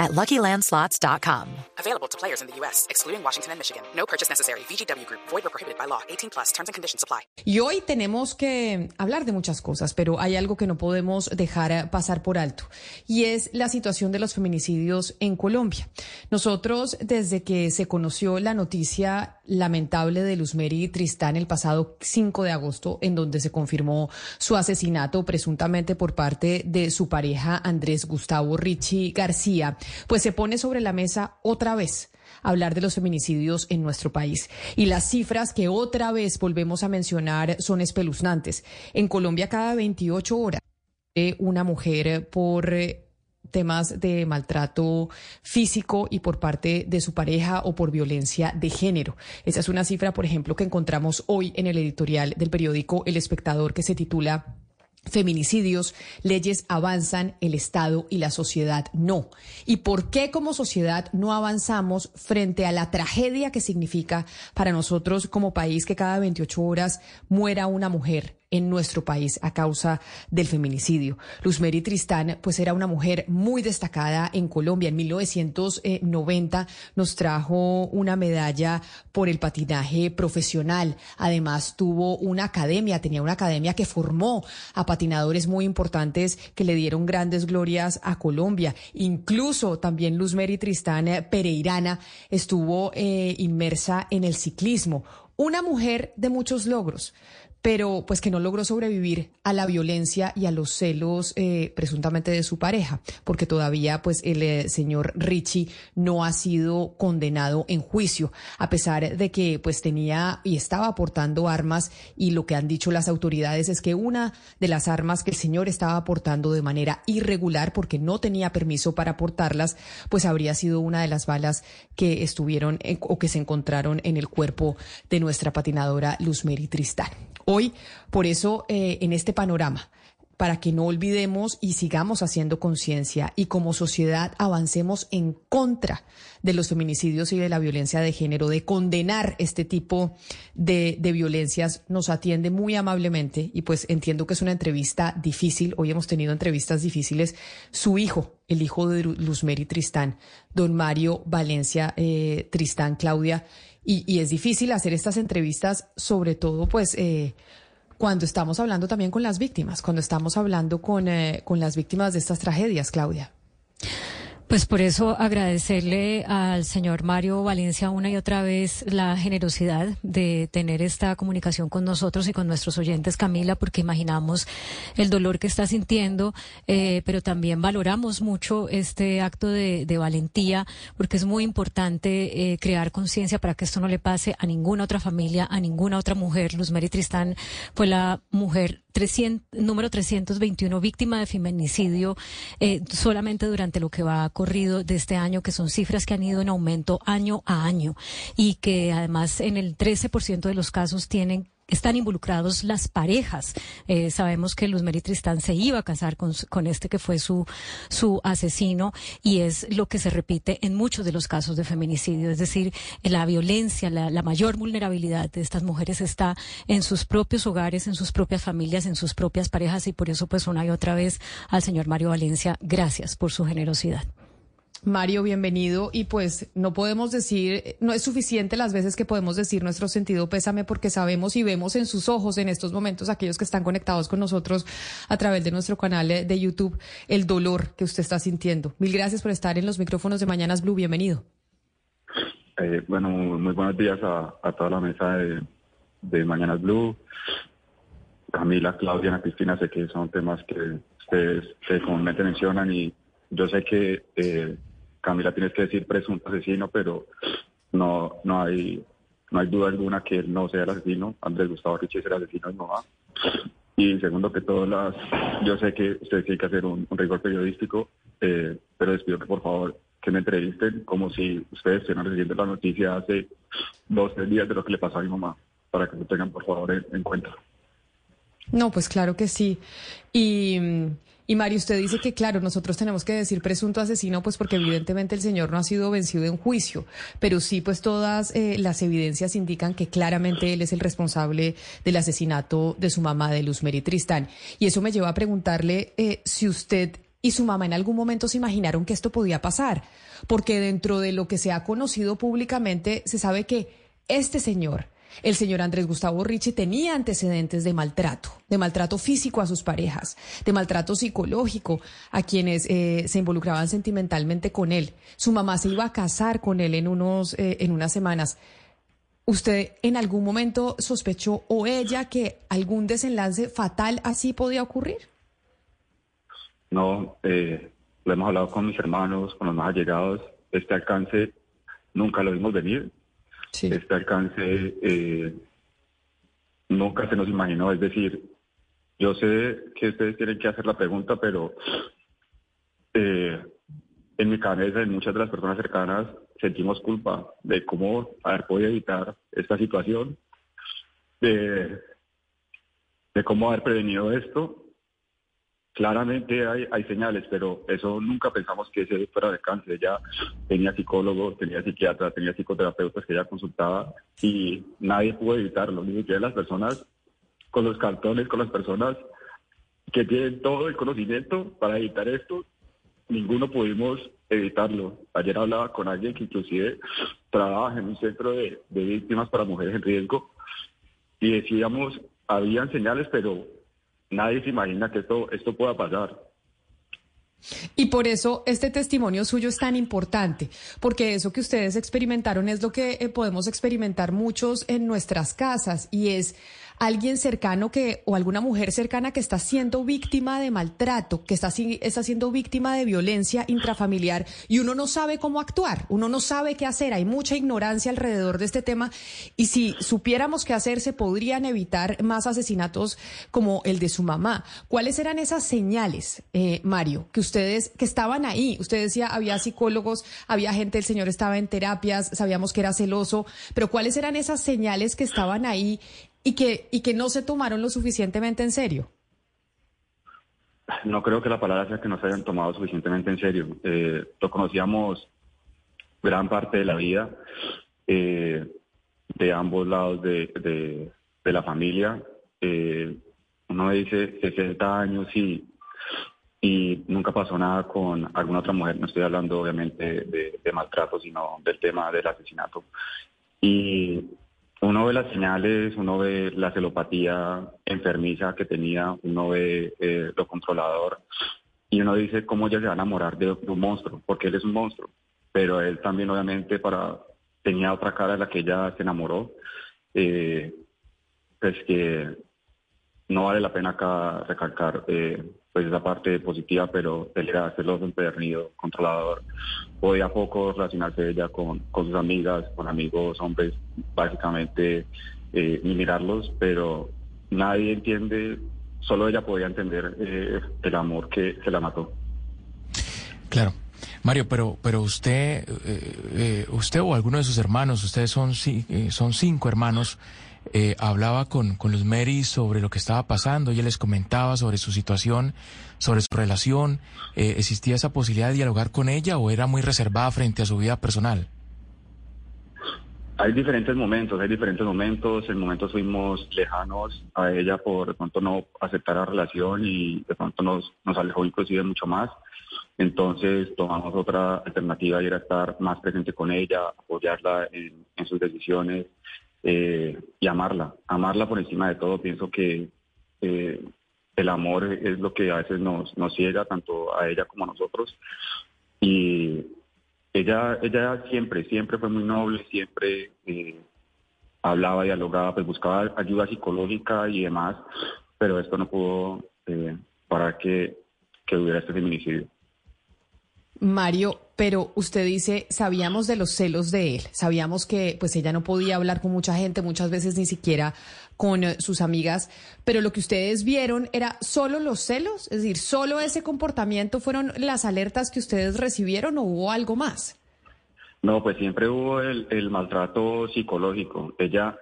at LuckyLandSlots.com. Available to players in the U.S., excluding Washington and Michigan. No purchase necessary. VGW Group. Void or prohibited by law. 18 plus. Terms and conditions apply. Y hoy tenemos que hablar de muchas cosas, pero hay algo que no podemos dejar pasar por alto, y es la situación de los feminicidios en Colombia. Nosotros, desde que se conoció la noticia lamentable de Luzmeri Tristán el pasado 5 de agosto, en donde se confirmó su asesinato presuntamente por parte de su pareja Andrés Gustavo Richie García, pues se pone sobre la mesa otra vez hablar de los feminicidios en nuestro país. Y las cifras que otra vez volvemos a mencionar son espeluznantes. En Colombia cada 28 horas una mujer por eh, temas de maltrato físico y por parte de su pareja o por violencia de género. Esa es una cifra, por ejemplo, que encontramos hoy en el editorial del periódico El Espectador que se titula Feminicidios, leyes avanzan, el Estado y la sociedad no. ¿Y por qué como sociedad no avanzamos frente a la tragedia que significa para nosotros como país que cada 28 horas muera una mujer? En nuestro país a causa del feminicidio. Luzmeri Tristán, pues era una mujer muy destacada en Colombia. En 1990 nos trajo una medalla por el patinaje profesional. Además tuvo una academia, tenía una academia que formó a patinadores muy importantes que le dieron grandes glorias a Colombia. Incluso también Luzmeri Tristán eh, Pereirana estuvo eh, inmersa en el ciclismo. Una mujer de muchos logros pero pues que no logró sobrevivir a la violencia y a los celos eh, presuntamente de su pareja, porque todavía pues el eh, señor Richie no ha sido condenado en juicio, a pesar de que pues tenía y estaba aportando armas y lo que han dicho las autoridades es que una de las armas que el señor estaba aportando de manera irregular porque no tenía permiso para aportarlas, pues habría sido una de las balas que estuvieron o que se encontraron en el cuerpo de nuestra patinadora Luz Tristán. Hoy, por eso, eh, en este panorama, para que no olvidemos y sigamos haciendo conciencia y como sociedad avancemos en contra de los feminicidios y de la violencia de género, de condenar este tipo de, violencias, nos atiende muy amablemente y pues entiendo que es una entrevista difícil, hoy hemos tenido entrevistas difíciles, su hijo, el hijo de Luzmeri Tristán, don Mario Valencia eh, Tristán, Claudia, y, es difícil hacer estas entrevistas, sobre todo, pues, eh, cuando estamos hablando también con las víctimas, cuando estamos hablando con, eh, con las víctimas de estas tragedias, Claudia. Pues por eso agradecerle al señor Mario Valencia una y otra vez la generosidad de tener esta comunicación con nosotros y con nuestros oyentes, Camila, porque imaginamos el dolor que está sintiendo, eh, pero también valoramos mucho este acto de, valentía, porque es muy importante eh, crear conciencia para que esto no le pase a ninguna otra familia, a ninguna otra mujer. Luz Mary Tristán fue la mujer 300, número 321 víctima de feminicidio eh, solamente durante lo que va corrido de este año, que son cifras que han ido en aumento año a año y que además en el 13% de los casos tienen están involucrados las parejas. Eh, sabemos que Luz Mary Tristán se iba a casar con, con, este que fue su, su asesino y es lo que se repite en muchos de los casos de feminicidio. Es decir, la violencia, la, la mayor vulnerabilidad de estas mujeres está en sus propios hogares, en sus propias familias, en sus propias parejas y por eso pues una y otra vez al señor Mario Valencia, gracias por su generosidad. Mario, bienvenido. Y pues no podemos decir, no es suficiente las veces que podemos decir nuestro sentido pésame porque sabemos y vemos en sus ojos en estos momentos, aquellos que están conectados con nosotros a través de nuestro canal de YouTube, el dolor que usted está sintiendo. Mil gracias por estar en los micrófonos de Mañanas Blue. Bienvenido. Eh, bueno, muy buenos días a, toda la mesa de, Mañanas Blue. Camila, Claudia, Ana Cristina, sé que son temas que ustedes comúnmente mencionan y yo sé que eh, Camila tienes que decir presunto asesino, pero no, no hay no hay duda alguna que él no sea el asesino. Andrés Gustavo Richie es el asesino de mamá. Y segundo que todo, las, yo sé que ustedes tienen que hacer un, rigor periodístico, eh, pero les pido que por favor que me entrevisten como si ustedes estuvieran recibiendo la noticia hace dos, tres días de lo que le pasó a mi mamá. para que lo tengan por favor en, cuenta. No, pues claro que sí. Y, y Mario, usted dice que, claro, nosotros tenemos que decir presunto asesino, pues porque evidentemente el señor no ha sido vencido en juicio, pero sí, pues todas eh, las evidencias indican que claramente él es el responsable del asesinato de su mamá, de Luz Mary Tristán. Y eso me lleva a preguntarle eh, si usted y su mamá en algún momento se imaginaron que esto podía pasar, porque dentro de lo que se ha conocido públicamente se sabe que este señor, el señor Andrés Gustavo Ricci tenía antecedentes de maltrato, de maltrato físico a sus parejas, de maltrato psicológico a quienes eh, se involucraban sentimentalmente con él. Su mamá se iba a casar con él en, unos, eh, en unas semanas. ¿Usted en algún momento sospechó o ella que algún desenlace fatal así podía ocurrir? No, eh, lo hemos hablado con mis hermanos, con los más allegados. Este alcance nunca lo vimos venir este alcance eh, nunca se nos imaginó. Es decir, yo sé que ustedes tienen que hacer la pregunta, pero eh, en mi cabeza, en muchas de las personas cercanas, sentimos culpa de cómo haber podido evitar esta situación, de cómo haber prevenido esto Claramente hay, hay señales, pero eso nunca pensamos que ese fuera de cáncer. Ella tenía psicólogos, tenía psiquiatra, tenía psicoterapeutas que ella consultaba y nadie pudo evitarlo, ni siquiera las personas con los cartones, con las personas que tienen todo el conocimiento para evitar esto, ninguno pudimos evitarlo. Ayer hablaba con alguien que inclusive trabaja en un centro de, de víctimas para mujeres en riesgo y decíamos, habían señales, pero nadie se imagina que esto, esto pueda pasar. Y por eso este testimonio suyo es tan importante, porque eso que ustedes experimentaron es lo que eh, podemos experimentar muchos en nuestras casas y es alguien cercano que o alguna mujer cercana que está siendo víctima de maltrato, que está, está siendo víctima de violencia intrafamiliar y uno no sabe cómo actuar, uno no sabe qué hacer, hay mucha ignorancia alrededor de este tema y si supiéramos qué hacer se podrían evitar más asesinatos como el de su mamá. ¿Cuáles eran esas señales, eh, Mario, que ustedes que estaban ahí? Usted decía había psicólogos, había gente, el señor estaba en terapias, sabíamos que era celoso, pero ¿cuáles eran esas señales que estaban ahí y que, y que no se tomaron lo suficientemente en serio? No creo que la palabra sea que no se hayan tomado suficientemente en serio. Eh, lo conocíamos gran parte de la vida eh, de ambos lados de, de, la familia. Eh, uno dice 60 años y, y nunca pasó nada con alguna otra mujer. No estoy hablando obviamente de, de maltrato, sino del tema del asesinato. Y uno ve las señales, uno ve la celopatía enfermiza que tenía, uno ve eh, lo controlador y uno dice cómo ella se va a enamorar de, un monstruo, porque él es un monstruo, pero él también obviamente para tenía otra cara de la que ella se enamoró, eh, pues que no vale la pena acá recalcar eh, pues esa parte positiva, pero era celoso, empedernido, controlador. Podía poco relacionarse ella con, sus amigas, con amigos, hombres, básicamente eh, ni mirarlos, pero nadie entiende, solo ella podía entender eh, el amor que se la mató. Claro. Mario, pero pero usted eh, usted o alguno de sus hermanos, ustedes son son cinco hermanos. Eh, hablaba con, con los Mary sobre lo que estaba pasando, ella les comentaba sobre su situación, sobre su relación, eh, ¿existía esa posibilidad de dialogar con ella o era muy reservada frente a su vida personal? Hay diferentes momentos, hay diferentes momentos, en momentos fuimos lejanos a ella por de pronto no aceptar la relación y de pronto nos, nos alejó inclusive mucho más. Entonces tomamos otra alternativa y era estar más presente con ella, apoyarla en, en sus decisiones, eh, y amarla, amarla por encima de todo. Pienso que eh, el amor es lo que a veces nos, nos ciega tanto a ella como a nosotros. Y ella, ella siempre, siempre fue muy noble, siempre eh, hablaba, dialogaba, pues buscaba ayuda psicológica y demás, pero esto no pudo para que, que hubiera este feminicidio. Mario, pero usted dice, sabíamos de los celos de él, sabíamos que pues ella no podía hablar con mucha gente, muchas veces ni siquiera con eh, sus amigas, pero lo que ustedes vieron era solo los celos, es decir, solo ese comportamiento fueron las alertas que ustedes recibieron o hubo algo más. No, pues siempre hubo el, maltrato psicológico. Ella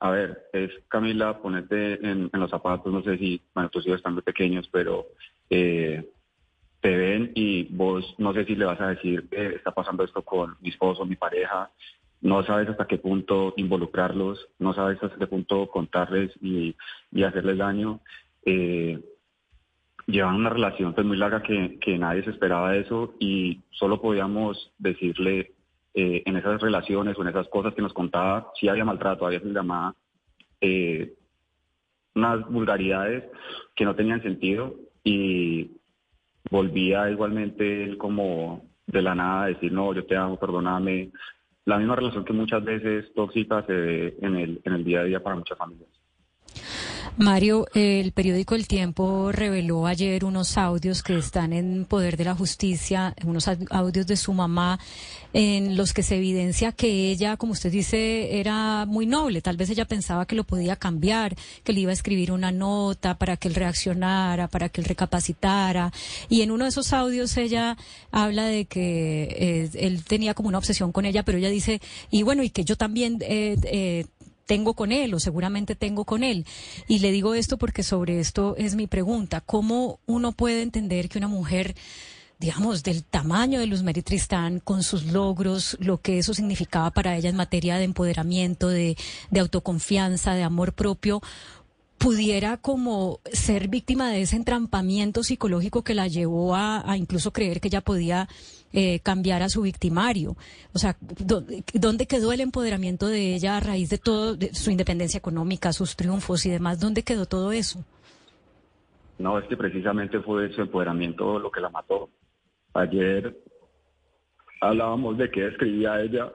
a ver, es Camila, ponerte en, los zapatos, no sé si, bueno, tus hijos están muy pequeños, pero eh, te ven y vos no sé si le vas a decir, eh, está pasando esto con mi esposo, mi pareja, no sabes hasta qué punto involucrarlos, no sabes hasta qué punto contarles y, hacerles daño. Eh, llevan una relación pues muy larga que, que nadie se esperaba eso y solo podíamos decirle eh, en esas relaciones o en esas cosas que nos contaba, si había maltrato, había veces llamaba eh, unas vulgaridades que no tenían sentido y volvía igualmente él como de la nada a decir, no, yo te amo, perdóname. La misma relación que muchas veces tóxica se ve en el, en el día a día para muchas familias. Mario, el periódico El Tiempo reveló ayer unos audios que están en poder de la justicia, unos audios de su mamá, en los que se evidencia que ella, como usted dice, era muy noble. Tal vez ella pensaba que lo podía cambiar, que le iba a escribir una nota para que él reaccionara, para que él recapacitara. Y en uno de esos audios ella habla de que eh, él tenía como una obsesión con ella, pero ella dice, y bueno, y que yo también eh, eh, tengo con él o seguramente tengo con él. Y le digo esto porque sobre esto es mi pregunta. ¿Cómo uno puede entender que una mujer digamos, del tamaño de Luz Mary Tristán, con sus logros, lo que eso significaba para ella en materia de empoderamiento, de, de autoconfianza, de amor propio, pudiera como ser víctima de ese entrampamiento psicológico que la llevó a, incluso creer que ella podía eh, cambiar a su victimario. O sea, ¿dónde quedó el empoderamiento de ella a raíz de todo, de su independencia económica, sus triunfos y demás? ¿Dónde quedó todo eso? No, es que precisamente fue su empoderamiento lo que la mató. Ayer hablábamos de que escribía ella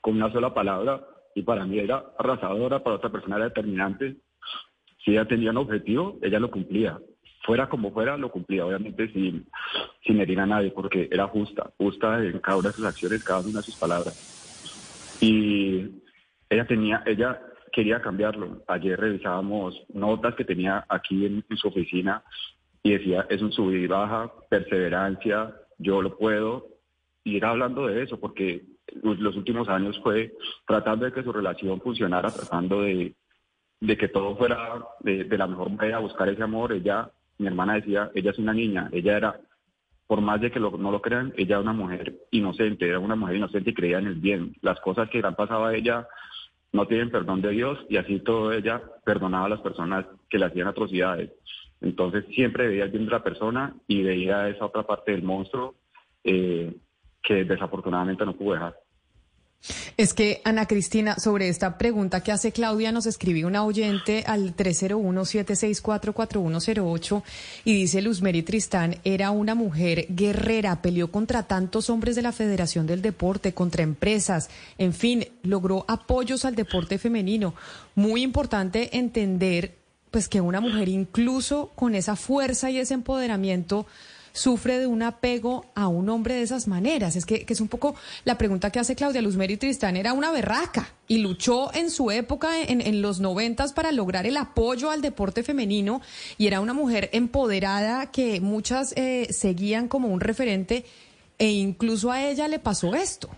con una sola palabra y para mí era arrasadora, para otra persona era determinante si ella tenía un objetivo, ella lo cumplía. Fuera como fuera, lo cumplía, obviamente sin, sin herir a nadie, porque era justa, justa en cada una de sus acciones, cada una de sus palabras. Y ella tenía, ella quería cambiarlo. Ayer revisábamos notas que tenía aquí en, su oficina y decía, es un subir y baja, perseverancia, yo lo puedo. Y era hablando de eso, porque los últimos años fue tratando de que su relación funcionara, tratando de, de que todo fuera de, la mejor manera, buscar ese amor. Ella, mi hermana decía, ella es una niña, ella era, por más de que no lo crean, ella era una mujer inocente, era una mujer inocente y creía en el bien. Las cosas que le han pasado a ella no tienen perdón de Dios y así todo ella perdonaba a las personas que le hacían atrocidades. Entonces siempre veía el bien de la persona y veía esa otra parte del monstruo eh, que desafortunadamente no pudo dejar. Es que, Ana Cristina, sobre esta pregunta que hace Claudia, nos escribió una oyente al 301-764-4108 y dice Luz Mary Tristán era una mujer guerrera, peleó contra tantos hombres de la Federación del Deporte, contra empresas, en fin, logró apoyos al deporte femenino. Muy importante entender pues que una mujer incluso con esa fuerza y ese empoderamiento sufre de un apego a un hombre de esas maneras. Es que, es un poco la pregunta que hace Claudia Luzmeri Tristán. Era una berraca y luchó en su época, en, los noventas, para lograr el apoyo al deporte femenino y era una mujer empoderada que muchas eh, seguían como un referente e incluso a ella le pasó esto.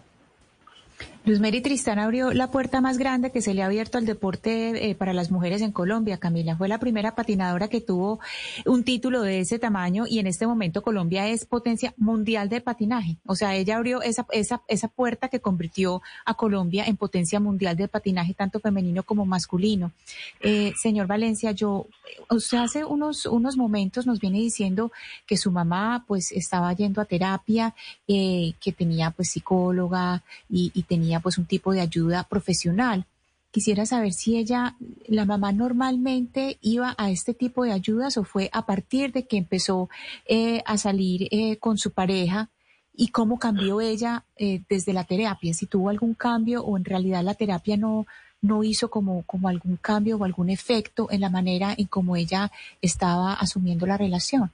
Luz Mary Tristán abrió la puerta más grande que se le ha abierto al deporte eh, para las mujeres en Colombia, Camila. Fue la primera patinadora que tuvo un título de ese tamaño y en este momento Colombia es potencia mundial de patinaje. O sea, ella abrió esa, esa, esa puerta que convirtió a Colombia en potencia mundial de patinaje, tanto femenino como masculino. Eh, señor Valencia, yo, usted hace unos, unos momentos nos viene diciendo que su mamá pues estaba yendo a terapia, eh, que tenía pues psicóloga y, y tenía pues un tipo de ayuda profesional. Quisiera saber si ella, la mamá normalmente iba a este tipo de ayudas o fue a partir de que empezó eh, a salir eh, con su pareja y cómo cambió ella eh, desde la terapia, si tuvo algún cambio o en realidad la terapia no, no hizo como, como algún cambio o algún efecto en la manera en cómo ella estaba asumiendo la relación.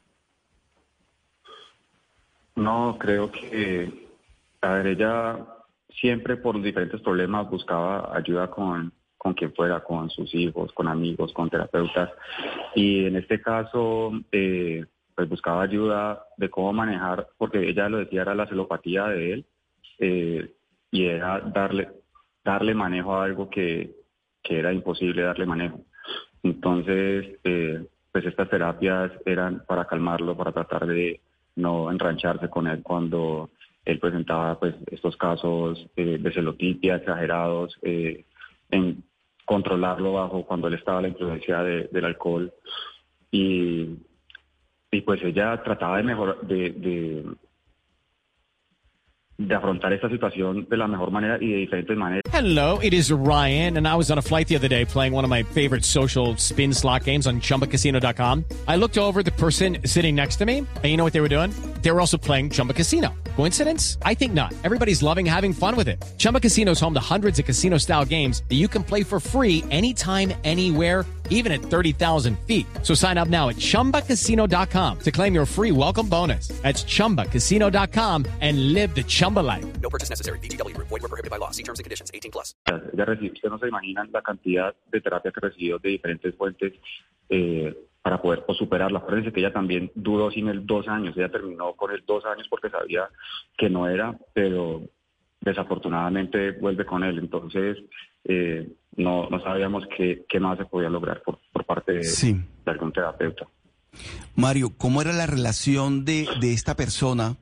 No, creo que, a ver, ella siempre por diferentes problemas buscaba ayuda con, con quien fuera, con sus hijos, con amigos, con terapeutas. Y en este caso, eh, pues buscaba ayuda de cómo manejar, porque ella lo decía, era la celopatía de él, eh, y era darle, darle manejo a algo que, que era imposible darle manejo. Entonces, eh, pues estas terapias eran para calmarlo, para tratar de no enrancharse con él cuando él presentaba pues estos casos eh, de celotipia exagerados, eh, en controlarlo bajo cuando él estaba la influencia del alcohol y, y pues ella trataba de mejorar, de de afrontar esta situación de la mejor manera y de diferentes maneras. Hello, it is Ryan, and I was on a flight the other day playing one of my favorite social spin slot games on ChumbaCasino.com. I looked over the person sitting next to me, and you know what they were doing? They were also playing Chumba Casino. Coincidence? I think not. Everybody's loving having fun with it. Chumba Casino is home to hundreds of casino-style games that you can play for free anytime, anywhere even at 30,000 feet. So sign up now at ChumbaCasino.com to claim your free welcome bonus. That's ChumbaCasino.com and live the Chumba life. No purchase necessary. BGW. Void were prohibited by law. See terms and conditions. 18 plus. Ya recibió, usted no se imaginan la cantidad de terapia que recibió de diferentes fuentes eh, para poder pues, superarla. Acuérdense que ella también duró sin el dos años. Ella terminó con el dos años porque sabía que no era, pero desafortunadamente vuelve con él. Entonces, eh, no, no sabíamos qué, qué, más se podía lograr por, por parte de, de, algún terapeuta. Mario, ¿cómo era la relación de, de esta persona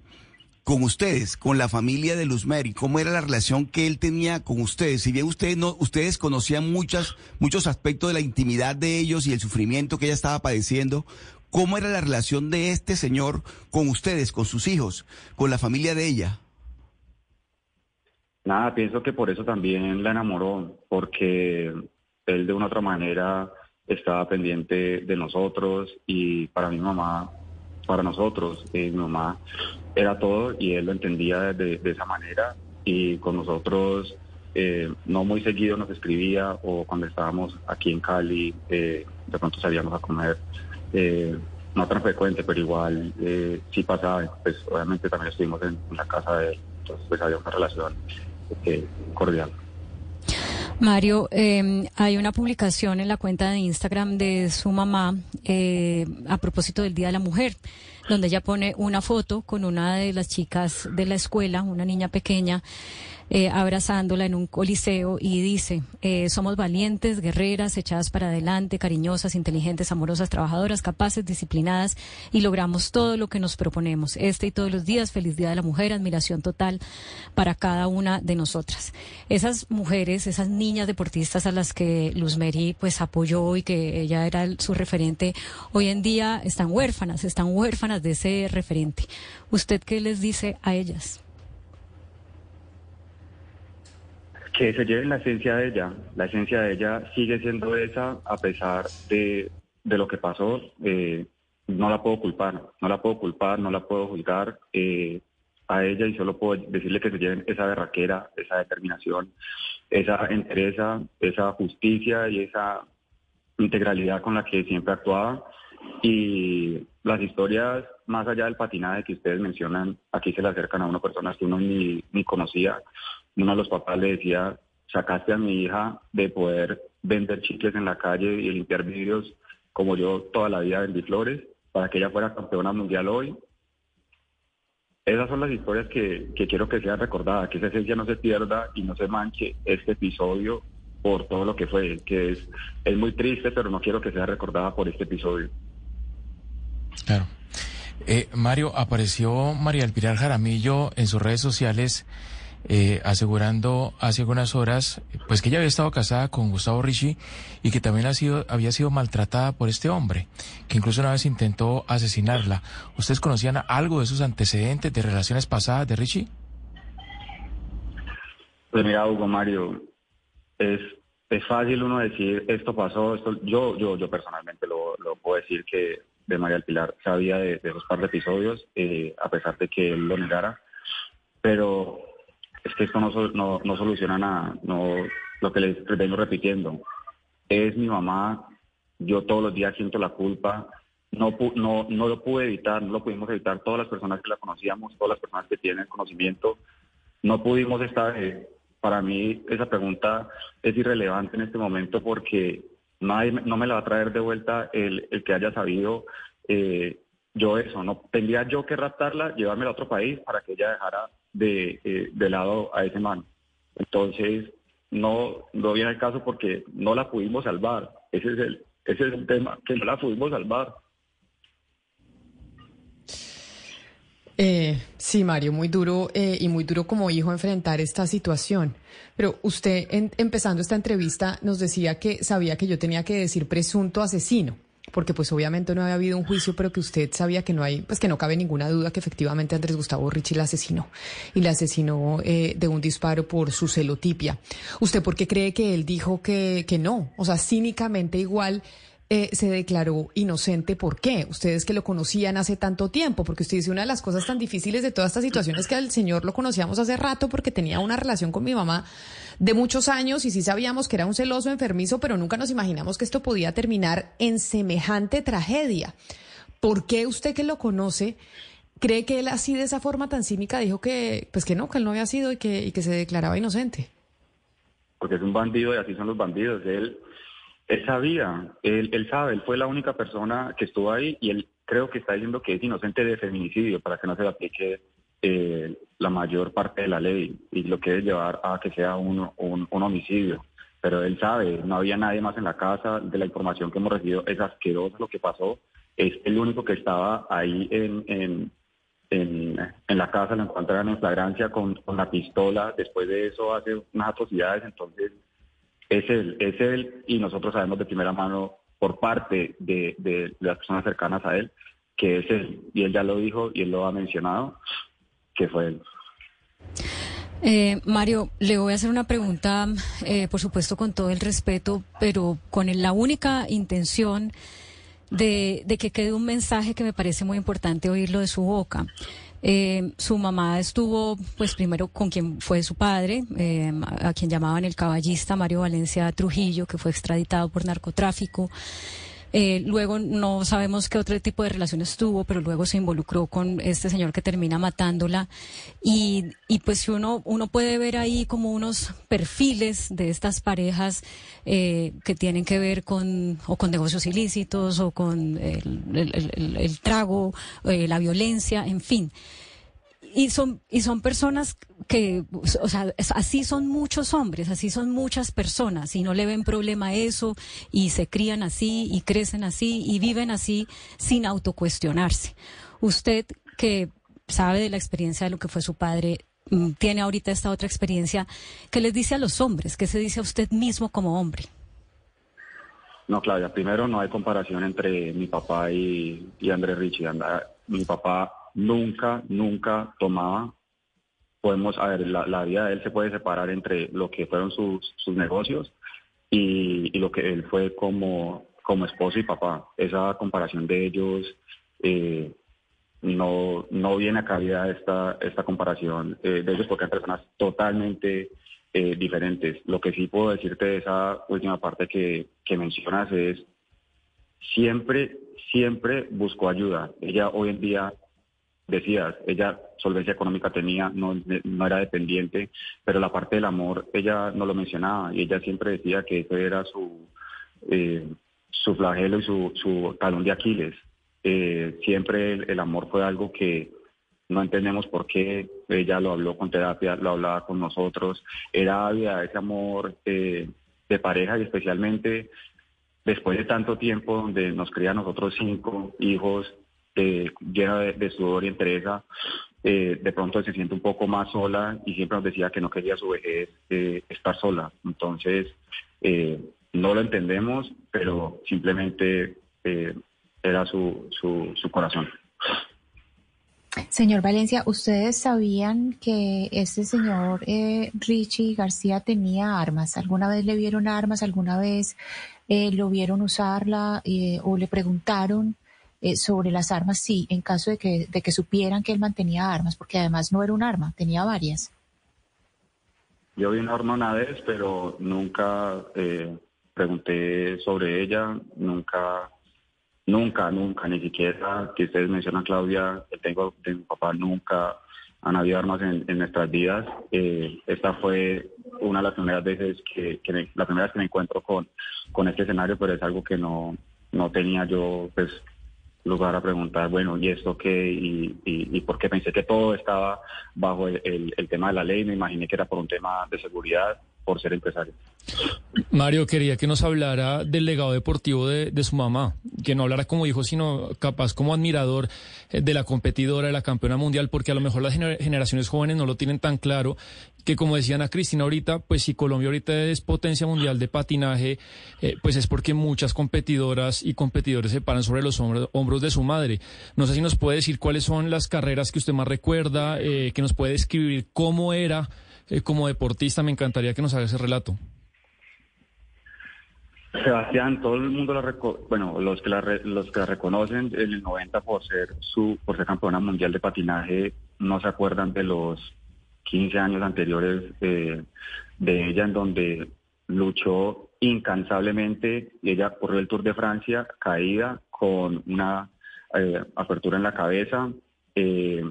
con ustedes, con la familia de Luzmeri? ¿Cómo era la relación que él tenía con ustedes? Si bien ustedes no, ustedes conocían muchas, muchos aspectos de la intimidad de ellos y el sufrimiento que ella estaba padeciendo, ¿cómo era la relación de este señor con ustedes, con sus hijos, con la familia de ella? Nada, pienso que por eso también la enamoró, porque él de una otra manera estaba pendiente de nosotros y para mi mamá, para nosotros, eh, mi mamá era todo y él lo entendía de, esa manera y con nosotros eh, no muy seguido nos escribía o cuando estábamos aquí en Cali eh, de pronto salíamos a comer. no tan frecuente, pero igual sí pasaba, pues obviamente también estuvimos en, en la casa de él, entonces pues había una relación eh, cordial. Mario, eh, hay una publicación en la cuenta de Instagram de su mamá eh, a propósito del Día de la Mujer, donde ella pone una foto con una de las chicas de la escuela, una niña pequeña, eh, abrazándola en un coliseo y dice, eh, somos valientes, guerreras, echadas para adelante, cariñosas, inteligentes, amorosas, trabajadoras, capaces, disciplinadas y logramos todo lo que nos proponemos. Este y todos los días, feliz Día de la Mujer, admiración total para cada una de nosotras. Esas mujeres, esas niñas deportistas a las que Luz Mary pues apoyó y que ella era su referente, hoy en día están huérfanas, están huérfanas de ese referente. ¿Usted qué les dice a ellas? Que se lleven la esencia de ella. La esencia de ella sigue siendo esa a pesar de, de lo que pasó. Eh, no la puedo culpar, no la puedo culpar, no la puedo juzgar eh, a ella y solo puedo decirle que se lleven esa berraquera, esa determinación, esa entereza, esa justicia y esa integralidad con la que siempre actuaba. Y las historias, más allá del patinaje que ustedes mencionan, aquí se le acercan a uno personas que uno ni, ni conocía uno de los papás le decía, sacaste a mi hija de poder vender chicles en la calle y limpiar vidrios como yo toda la vida vendí flores para que ella fuera campeona mundial hoy. Esas son las historias que, quiero que sean recordadas, que esa esencia no se pierda y no se manche este episodio por todo lo que fue, que es, es muy triste, pero no quiero que sea recordada por este episodio. Claro. Eh, Mario, apareció María Elpirar Jaramillo en sus redes sociales eh, asegurando hace algunas horas pues que ella había estado casada con Gustavo Ricci y que también ha sido, había sido maltratada por este hombre, que incluso una vez intentó asesinarla. ¿Ustedes conocían algo de sus antecedentes de relaciones pasadas de Ricci? Pues mira, Hugo Mario, es, es fácil uno decir esto pasó, esto, yo, yo, yo personalmente lo, puedo decir que de María del Pilar sabía de, de esos par de episodios, eh, a pesar de que él lo negara, pero es que esto no, no, no soluciona nada, no, lo que les vengo repitiendo, es mi mamá, yo todos los días siento la culpa, no, no, no lo pude evitar, no lo pudimos evitar, todas las personas que la conocíamos, todas las personas que tienen conocimiento, no pudimos estar, eh, para mí esa pregunta es irrelevante en este momento porque nadie, no me la va a traer de vuelta el, el que haya sabido eh, yo eso, no tendría yo que raptarla, llevármela a otro país para que ella dejara de, eh, de lado a ese man. Entonces, no, no viene al caso porque no la pudimos salvar. Ese es el, ese es el tema, que no la pudimos salvar. Eh, sí, Mario, muy duro eh, y muy duro como hijo enfrentar esta situación. Pero usted, empezando esta entrevista, nos decía que sabía que yo tenía que decir presunto asesino, porque pues obviamente no había habido un juicio, pero que usted sabía que no hay, pues que no cabe ninguna duda que efectivamente Andrés Gustavo Richie la asesinó y la asesinó eh, de un disparo por su celotipia. ¿Usted por qué cree que él dijo que, que no? O sea, cínicamente igual eh, se declaró inocente. ¿Por qué? Ustedes que lo conocían hace tanto tiempo, porque usted dice una de las cosas tan difíciles de toda esta situación es que al señor lo conocíamos hace rato porque tenía una relación con mi mamá de muchos años y sí sabíamos que era un celoso enfermizo, pero nunca nos imaginamos que esto podía terminar en semejante tragedia. ¿Por qué usted que lo conoce cree que él así de esa forma tan cínica dijo que pues que no, que él no había sido y que, y que se declaraba inocente? Porque es un bandido y así son los bandidos. Él él sabía, él, él sabe, él fue la única persona que estuvo ahí y él creo que está diciendo que es inocente de feminicidio para que no se le aplique eh, la mayor parte de la ley y lo que es llevar a que sea un, un, homicidio. Pero él sabe, no había nadie más en la casa, de la información que hemos recibido es asqueroso lo que pasó, es el único que estaba ahí en, en, en, en la casa, lo encontraron en flagrancia con, con la pistola, después de eso hace unas atrocidades, entonces es él, es él y nosotros sabemos de primera mano por parte de, las personas cercanas a él que es él. Y él ya lo dijo y él lo ha mencionado, que fue él. Eh, Mario, le voy a hacer una pregunta, eh, por supuesto con todo el respeto, pero con la única intención de, de que quede un mensaje que me parece muy importante oírlo de su boca. Eh, su mamá estuvo, pues primero con quien fue su padre, eh, a quien llamaban el caballista Mario Valencia Trujillo, que fue extraditado por narcotráfico. Eh, luego no sabemos qué otro tipo de relaciones tuvo, pero luego se involucró con este señor que termina matándola. Y, y pues uno, uno puede ver ahí como unos perfiles de estas parejas eh, que tienen que ver con, o con negocios ilícitos, o con el, el, trago, eh, la violencia, en fin y son y son personas que o sea así son muchos hombres así son muchas personas y no le ven problema a eso y se crían así y crecen así y viven así sin autocuestionarse. Usted que sabe de la experiencia de lo que fue su padre mm, tiene ahorita esta otra experiencia ¿qué les dice a los hombres qué se dice a usted mismo como hombre no, Claudia, primero no hay comparación entre mi papá y, y Andrés Richie. Mi papá nunca, nunca tomaba. Podemos, a ver, la, vida de él se puede separar entre lo que fueron sus, sus negocios y, lo que él fue como, como esposo y papá. Esa comparación de ellos eh, no, no viene a cabida esta, esta comparación eh, de ellos porque hay personas totalmente eh, diferentes. Lo que sí puedo decirte de esa última parte que, que mencionas es siempre, siempre buscó ayuda. Ella hoy en día decías, ella solvencia económica tenía, no, no era dependiente, pero la parte del amor ella no lo mencionaba y ella siempre decía que eso era su, eh, su flagelo y su, su talón de Aquiles. Eh, siempre el, amor fue algo que no entendemos por qué ella lo habló con terapia, lo hablaba con nosotros, era había ese amor eh, de pareja y especialmente después de tanto tiempo donde nos cría nosotros cinco hijos eh, llena de, sudor y entrega, eh, de pronto se siente un poco más sola y siempre nos decía que no quería su vejez eh, estar sola. Entonces, eh, no lo entendemos, pero simplemente era su, su, su corazón. Señor Valencia, ¿ustedes sabían que este señor eh, Richie García tenía armas? ¿Alguna vez le vieron armas? ¿Alguna vez eh, lo vieron usarla eh, o le preguntaron eh, sobre las armas, sí, en caso de que, de que supieran que él mantenía armas, porque además no era un arma, tenía varias. Yo vi una arma una vez, pero nunca eh, pregunté sobre ella, nunca, nunca, nunca, ni siquiera que ustedes mencionan, Claudia, que tengo de mi papá, nunca han habido armas en, nuestras vidas. Eh, esta fue una de las primeras veces que, la primera vez que me encuentro con, con este escenario, pero es algo que no, no tenía yo, pues, lugar a preguntar, bueno, ¿y esto qué? Y, y, por qué pensé que todo estaba bajo el, tema de la ley, me imaginé que era por un tema de seguridad por ser empresario. Mario, quería que nos hablara del legado deportivo de, su mamá, que no hablara como hijo, sino capaz como admirador eh, de la competidora, de la campeona mundial, porque a lo mejor las generaciones jóvenes no lo tienen tan claro, que como decía Ana Cristina ahorita, pues si Colombia ahorita es potencia mundial de patinaje, eh, pues es porque muchas competidoras y competidores se paran sobre los hombros, hombros de su madre. No sé si nos puede decir cuáles son las carreras que usted más recuerda, eh, que nos puede describir cómo era como deportista, me encantaría que nos haga ese relato. Sebastián, todo el mundo lo bueno, los que la los que la reconocen, el 90 por ser su por ser campeona mundial de patinaje, no se acuerdan de los 15 años anteriores de, ella en donde luchó incansablemente y ella corrió el Tour de Francia caída con una eh, apertura en la cabeza, eh,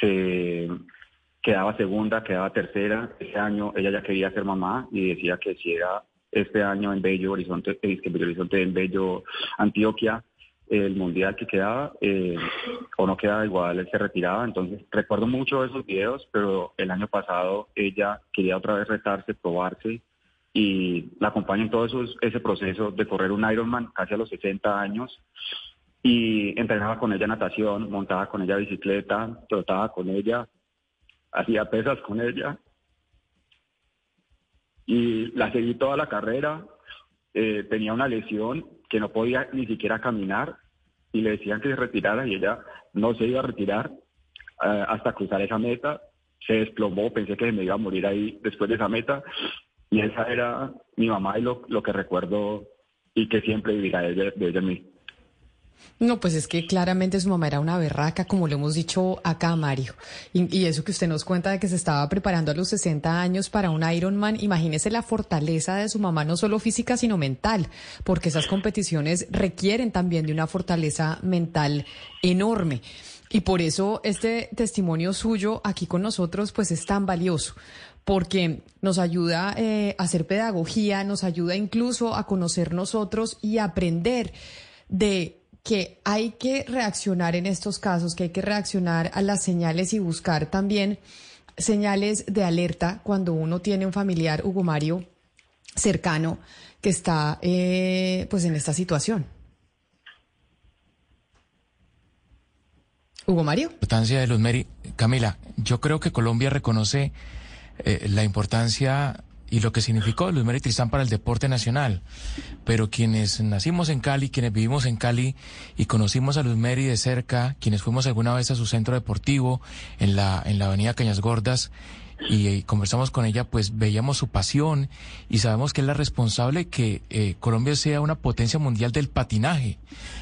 se quedaba segunda, quedaba tercera. Ese año ella ya quería ser mamá y decía que si era este año en Bello Horizonte, eh, en Bello Horizonte, en Bello Antioquia, el mundial que quedaba, eh, o no quedaba igual, él se retiraba. Entonces, recuerdo mucho esos videos, pero el año pasado ella quería otra vez retarse, probarse, y la acompaña en todo eso, ese proceso de correr un Ironman casi a los 60 años. Y entrenaba con ella natación, montaba con ella bicicleta, trotaba con ella, hacía pesas con ella y la seguí toda la carrera. Eh, tenía una lesión que no podía ni siquiera caminar y le decían que se retirara y ella no se iba a retirar eh, hasta cruzar esa meta. Se desplomó, pensé que me iba a morir ahí después de esa meta y esa era mi mamá y lo, lo que recuerdo y que siempre vivirá de de en mí. No, pues es que claramente su mamá era una berraca, como lo hemos dicho acá, Mario. Y, eso que usted nos cuenta de que se estaba preparando a los 60 años para un Ironman, imagínese la fortaleza de su mamá, no solo física, sino mental, porque esas competiciones requieren también de una fortaleza mental enorme. Y por eso este testimonio suyo aquí con nosotros, pues es tan valioso porque nos ayuda eh, a hacer pedagogía, nos ayuda incluso a conocer nosotros y aprender de que hay que reaccionar en estos casos, que hay que reaccionar a las señales y buscar también señales de alerta cuando uno tiene un familiar, Hugo Mario, cercano que está eh, pues en esta situación. Hugo Mario. importancia de Meri. Camila, yo creo que Colombia reconoce eh, la importancia y lo que significó Luz Mary Tristán para el deporte nacional. Pero quienes nacimos en Cali, quienes vivimos en Cali y conocimos a Luz Mary de cerca, quienes fuimos alguna vez a su centro deportivo en la, en la avenida Cañas Gordas, y, conversamos con ella, pues veíamos su pasión y sabemos que es la responsable que eh, Colombia sea una potencia mundial del patinaje.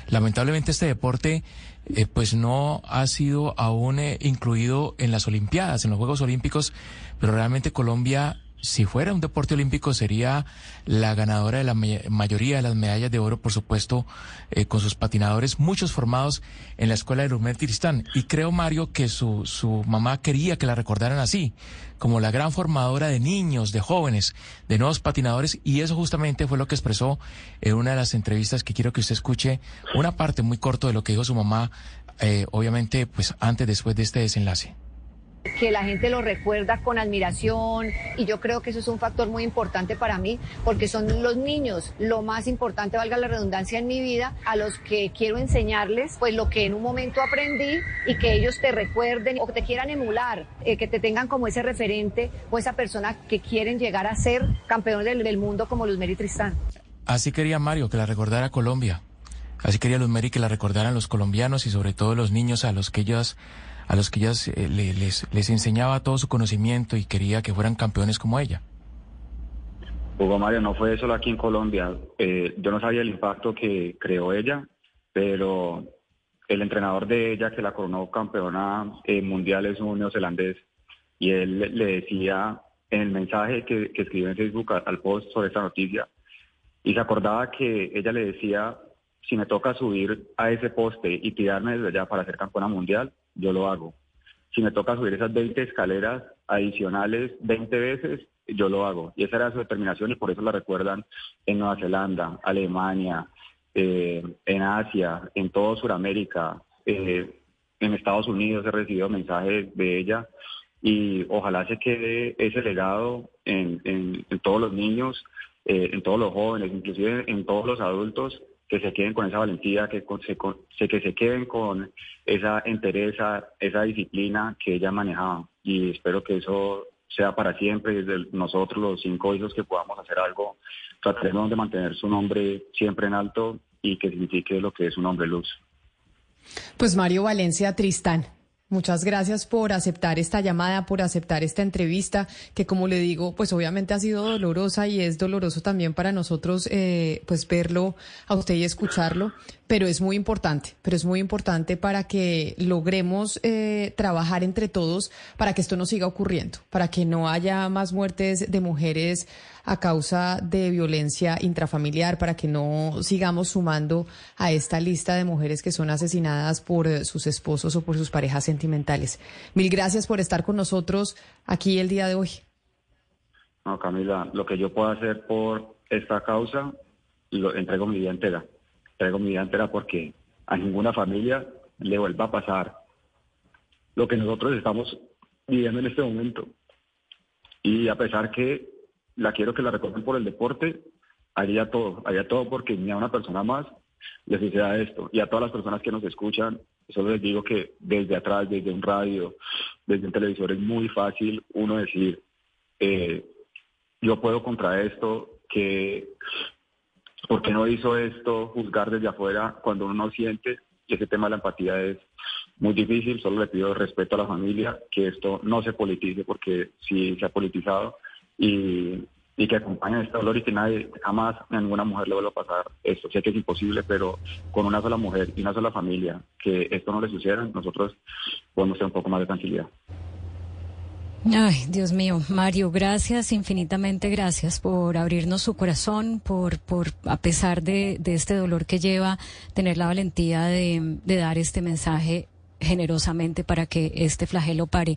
Lamentablemente este deporte eh, pues no ha sido aún eh, incluido en las Olimpiadas, en los Juegos Olímpicos, pero realmente Colombia si fuera un deporte olímpico, sería la ganadora de la mayoría de las medallas de oro, por supuesto, eh, con sus patinadores, muchos formados en la escuela de Lumet Tristán. Y creo, Mario, que su, su mamá quería que la recordaran así, como la gran formadora de niños, de jóvenes, de nuevos patinadores, y eso justamente fue lo que expresó en una de las entrevistas que quiero que usted escuche, una parte muy corta de lo que dijo su mamá, eh, obviamente, pues antes, después de este desenlace que la gente lo recuerda con admiración y yo creo que eso es un factor muy importante para mí porque son los niños lo más importante, valga la redundancia en mi vida, a los que quiero enseñarles pues lo que en un momento aprendí y que ellos te recuerden o que te quieran emular, eh, que te tengan como ese referente o esa persona que quieren llegar a ser campeón del, mundo como Luz Mary Tristán. Así quería Mario que la recordara Colombia. Así quería Luz Mary que la recordaran los colombianos y sobre todo los niños a los que ellos a los que ella eh, les, les enseñaba todo su conocimiento y quería que fueran campeones como ella. Hugo Mario, no fue solo aquí en Colombia. Eh, yo no sabía el impacto que creó ella, pero el entrenador de ella que la coronó campeona eh, mundial es un neozelandés y él le decía en el mensaje que, que escribió en Facebook al post sobre esta noticia y se acordaba que ella le decía si me toca subir a ese poste y tirarme desde allá para ser campeona mundial, yo lo hago. Si me toca subir esas 20 escaleras adicionales 20 veces, yo lo hago. Y esa era su determinación y por eso la recuerdan en Nueva Zelanda, Alemania, eh, en Asia, en todo Sudamérica, eh, en Estados Unidos he recibido mensajes de ella y ojalá se quede ese legado en, en, todos los niños, eh, en todos los jóvenes, inclusive en todos los adultos, que se queden con esa valentía, que se, que se queden con esa entereza, esa disciplina que ella manejaba. Y espero que eso sea para siempre, desde nosotros los cinco hijos que podamos hacer algo, trataremos de mantener su nombre siempre en alto y que signifique lo que es un hombre luz. Pues Mario Valencia Tristán, Muchas gracias por aceptar esta llamada, por aceptar esta entrevista, que como le digo, pues obviamente ha sido dolorosa y es doloroso también para nosotros, eh, pues verlo a usted y escucharlo, pero es muy importante, pero es muy importante para que logremos eh, trabajar entre todos para que esto no siga ocurriendo, para que no haya más muertes de mujeres a causa de violencia intrafamiliar, para que no sigamos sumando a esta lista de mujeres que son asesinadas por sus esposos o por sus parejas sentimentales. Mil gracias por estar con nosotros aquí el día de hoy. No, Camila, lo que yo puedo hacer por esta causa, lo entrego mi vida entera. Entrego mi vida entera porque a ninguna familia le vuelva a pasar lo que nosotros estamos viviendo en este momento. Y a pesar que la quiero que la recuerden por el deporte, haría todo, haría todo porque ni a una persona más le suceda esto. Y a todas las personas que nos escuchan, solo les digo que desde atrás, desde un radio, desde un televisor, es muy fácil uno decir, eh, yo puedo contra esto, que ¿por qué no hizo esto? Juzgar desde afuera cuando uno no siente. Y ese tema de la empatía es muy difícil. Solo le pido respeto a la familia, que esto no se politice, porque si se ha politizado, y, y que acompañen este dolor y que nadie, jamás a ninguna mujer le vuelva a pasar esto. Sé que es imposible, pero con una sola mujer y una sola familia, que esto no le suceda, nosotros podemos tener un poco más de tranquilidad. Ay, Dios mío, Mario, gracias, infinitamente gracias por abrirnos su corazón, por, por a pesar de, de este dolor que lleva, tener la valentía de, de dar este mensaje generosamente para que este flagelo pare.